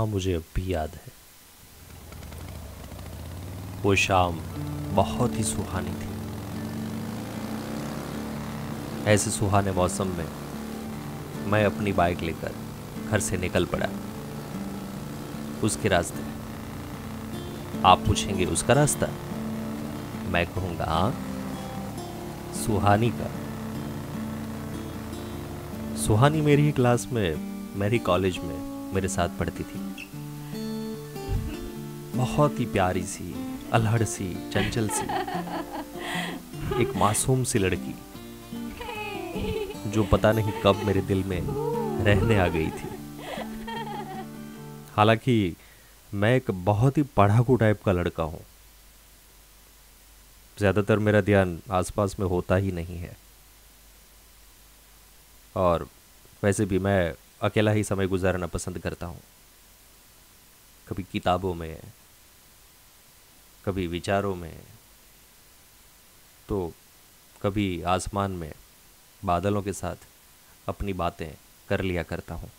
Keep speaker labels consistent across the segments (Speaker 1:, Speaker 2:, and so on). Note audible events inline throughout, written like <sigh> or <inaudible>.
Speaker 1: हाँ मुझे अब भी याद है। वो शाम बहुत ही सुहानी थी। ऐसे सुहाने मौसम में मैं अपनी बाइक लेकर घर से निकल पड़ा। उसके रास्ते आप पूछेंगे, उसका रास्ता? मैं कहूँगा हाँ सुहानी का। सुहानी मेरी ही क्लास में, मेरी कॉलेज में मेरे साथ पढ़ती थी। बहुत ही प्यारी सी अलहड़ सी चंचल सी <laughs> एक मासूम सी लड़की जो पता नहीं कब मेरे दिल में रहने आ गई थी। हालाँकि मैं एक बहुत ही पढ़ाकू टाइप का लड़का हूँ। ज़्यादातर मेरा ध्यान आसपास में होता ही नहीं है। और वैसे भी मैं अकेला ही समय गुजारना पसंद करता हूँ। कभी किताबों में, कभी विचारों में तो कभी आसमान में बादलों के साथ अपनी बातें कर लिया करता हूँ।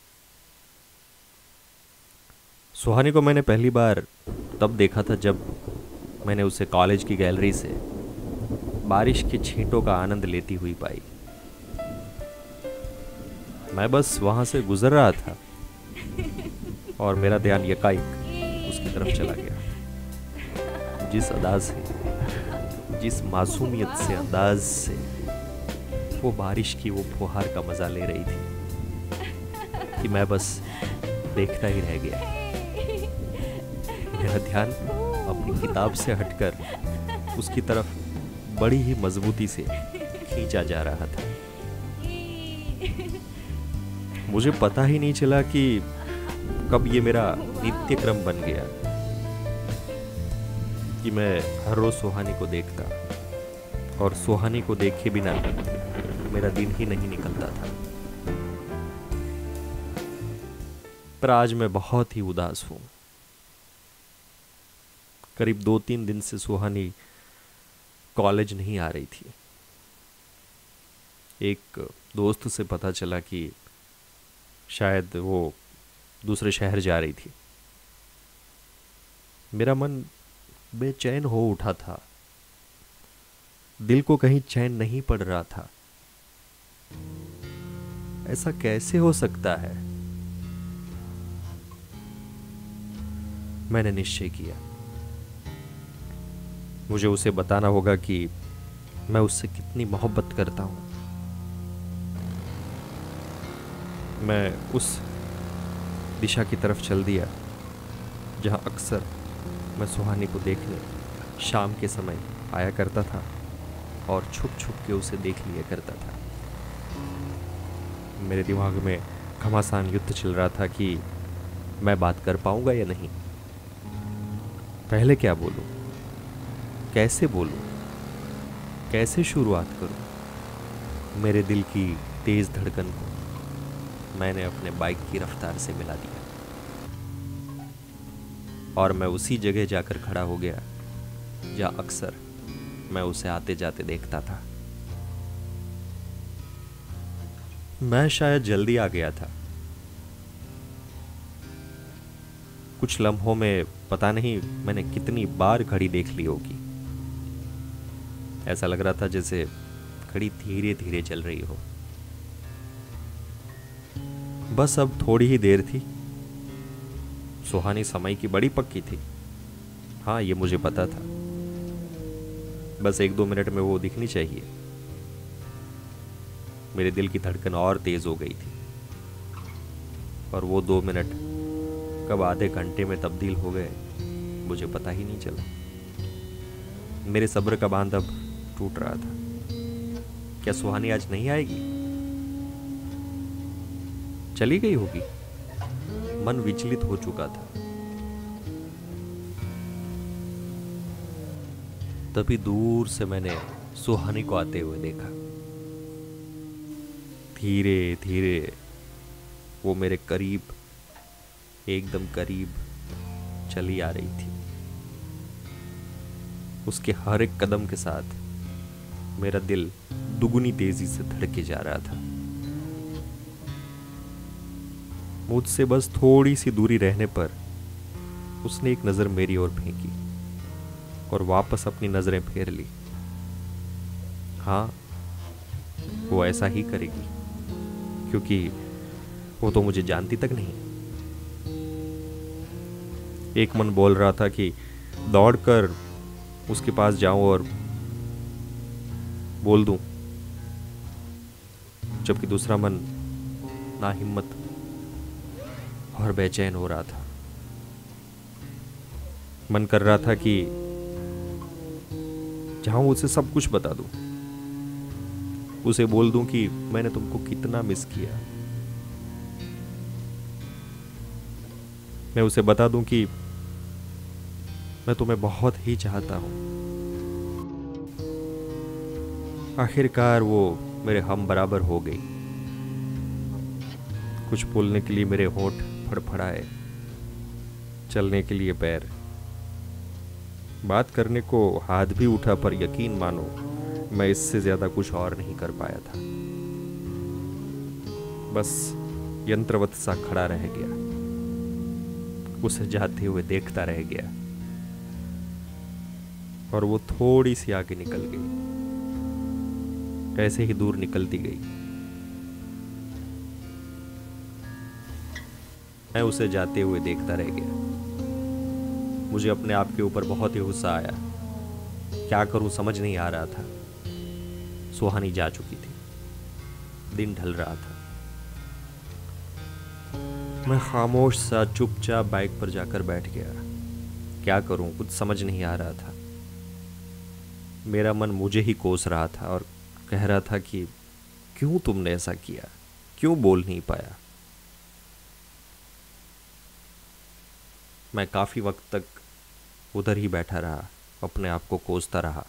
Speaker 1: सुहानी को मैंने पहली बार तब देखा था जब मैंने उसे कॉलेज की गैलरी से बारिश की छींटों का आनंद लेती हुई पाई। मैं बस वहाँ से गुजर रहा था और मेरा ध्यान यकाइक उसकी तरफ़ चला गया। जिस अंदाज से, जिस मासूमियत से, अंदाज से वो बारिश की वो फुहार का मज़ा ले रही थी कि मैं बस देखता ही रह गया। मेरा ध्यान अपनी किताब से हटकर उसकी तरफ़ बड़ी ही मजबूती से खींचा जा रहा था। मुझे पता ही नहीं चला कि कब ये मेरा नित्य क्रम बन गया, कि मैं हर रोज सुहानी को देखता और सुहानी को देखे बिना मेरा दिन ही नहीं निकलता था। पर आज मैं बहुत ही उदास हूँ। करीब दो तीन दिन से सुहानी कॉलेज नहीं आ रही थी। एक दोस्त से पता चला कि शायद वो दूसरे शहर जा रही थी। मेरा मन बेचैन हो उठा था। दिल को कहीं चैन नहीं पड़ रहा था। ऐसा कैसे हो सकता है? मैंने निश्चय किया। मुझे उसे बताना होगा कि मैं उससे कितनी मोहब्बत करता हूँ। मैं उस दिशा की तरफ़ चल दिया, जहाँ अक्सर मैं सुहानी को देखने, शाम के समय आया करता था और छुप छुप के उसे देख लिया करता था। मेरे दिमाग में घमासान युद्ध चल रहा था कि मैं बात कर पाऊँगा या नहीं। पहले क्या बोलूँ? कैसे बोलूँ? कैसे शुरुआत करूँ? मेरे दिल की तेज धड़कन को मैंने अपने बाइक की रफ्तार से मिला दिया। और मैं उसी जगह जाकर खड़ा हो गया, जहाँ अक्सर मैं उसे आते जाते देखता था। मैं शायद जल्दी आ गया था। कुछ लम्हों में पता नहीं मैंने कितनी बार घड़ी देख ली होगी। ऐसा लग रहा था जैसे घड़ी धीरे धीरे चल रही हो। बस अब थोड़ी ही देर थी। सुहानी समय की बड़ी पक्की थी। हाँ ये मुझे पता था। बस एक दो मिनट में वो दिखनी चाहिए। मेरे दिल की धड़कन और तेज हो गई थी। और वो दो मिनट कब आधे घंटे में तब्दील हो गए, मुझे पता ही नहीं चला। मेरे सब्र का बाँध अब टूट रहा था। क्या सुहानी आज नहीं आएगी? चली गई होगी। मन विचलित हो चुका था। तभी दूर से मैंने सुहानी को आते हुए देखा। धीरे धीरे, वो मेरे करीब, एकदम करीब चली आ रही थी। उसके हर एक कदम के साथ मेरा दिल दुगुनी तेज़ी से धड़के जा रहा था। मुझसे बस थोड़ी सी दूरी रहने पर उसने एक नज़र मेरी ओर फेंकी और वापस अपनी नज़रें फेर ली। हाँ वो ऐसा ही करेगी, क्योंकि वो तो मुझे जानती तक नहीं। एक मन बोल रहा था कि दौड़कर उसके पास जाऊँ और बोल दूँ, जबकि दूसरा मन ना हिम्मत और बेचैन हो रहा था। मन कर रहा था कि जाऊँ उसे सब कुछ बता दूँ। उसे बोल दूँ कि मैंने तुमको कितना मिस किया। मैं उसे बता दूँ कि मैं तुम्हें बहुत ही चाहता हूँ। आखिरकार वो मेरे हम बराबर हो गई। कुछ बोलने के लिए मेरे होठ फड़फड़ाए चलने के लिए पैर। बात करने को हाथ भी उठा, पर यकीन मानो, मैं इससे ज़्यादा कुछ और नहीं कर पाया था। बस यंत्रवत सा खड़ा रह गया। उसे जाते हुए देखता रह गया। और वो थोड़ी सी आगे निकल गई। ऐसे ही दूर निकलती गई। मैं उसे जाते हुए देखता रह गया। मुझे अपने आप के ऊपर बहुत ही गुस्सा आया। क्या करूँ समझ नहीं आ रहा था। सुहानी जा चुकी थी। दिन ढल रहा था। मैं खामोश सा चुपचाप बाइक पर जाकर बैठ गया। क्या करूँ कुछ समझ नहीं आ रहा था। मेरा मन मुझे ही कोस रहा था और कह रहा था कि क्यों तुमने ऐसा किया? क्यों बोल नहीं पाया? मैं काफ़ी वक्त तक उधर ही बैठा रहा अपने आप को कोसता रहा।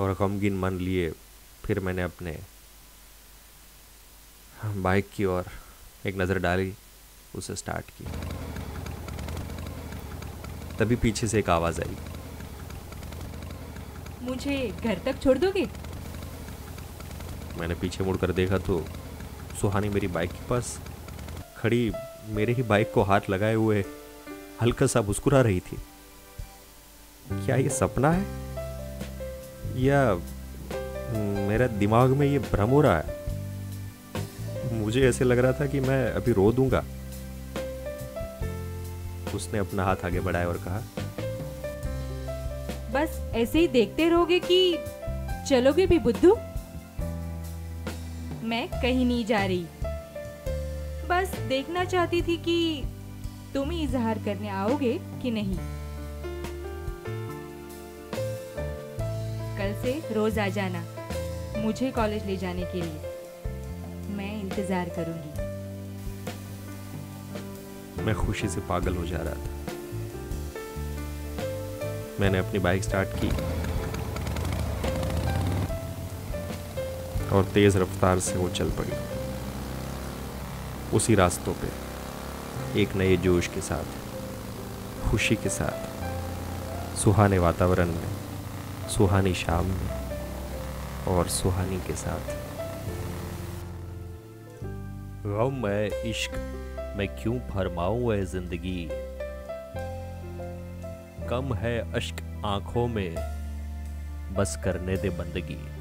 Speaker 1: और गमगीन मन लिए फिर मैंने अपने बाइक की ओर एक नज़र डाली उसे स्टार्ट किया तभी पीछे से एक आवाज़ आई।
Speaker 2: मुझे घर तक छोड़ दोगे?
Speaker 1: मैंने पीछे मुड़कर देखा तो सुहानी मेरी बाइक के पास खड़ी मेरे ही बाइक को हाथ लगाए हुए हल्का सा मुस्कुरा रही थी। क्या ये सपना है? या मेरा दिमाग में ये भ्रम हो रहा है? मुझे ऐसे लग रहा था कि मैं अभी रो दूँगा। उसने अपना हाथ आगे बढ़ाया और कहा,
Speaker 2: बस ऐसे ही देखते रहोगे कि चलोगे भी बुद्धू? मैं कहीं नहीं जा रही। बस देखना चाहती थी कि तुम ही इजहार करने आओगे कि नहीं। कल से रोज आ जाना, मुझे कॉलेज ले जाने के लिए। मैं इंतज़ार करूँगी।
Speaker 1: मैं खुशी से पागल हो जा रहा था। मैंने अपनी बाइक स्टार्ट की और तेज रफ्तार से वो चल पड़ी। उसी रास्तों पे। एक नए जोश के साथ, खुशी के साथ, सुहाने वातावरण में, सुहानी शाम में, और सुहानी के साथ। गम है इश्क, मैं क्यों फरमाऊं है ज़िंदगी? कम है अश्क आँखों में, बस करने दे बंदगी।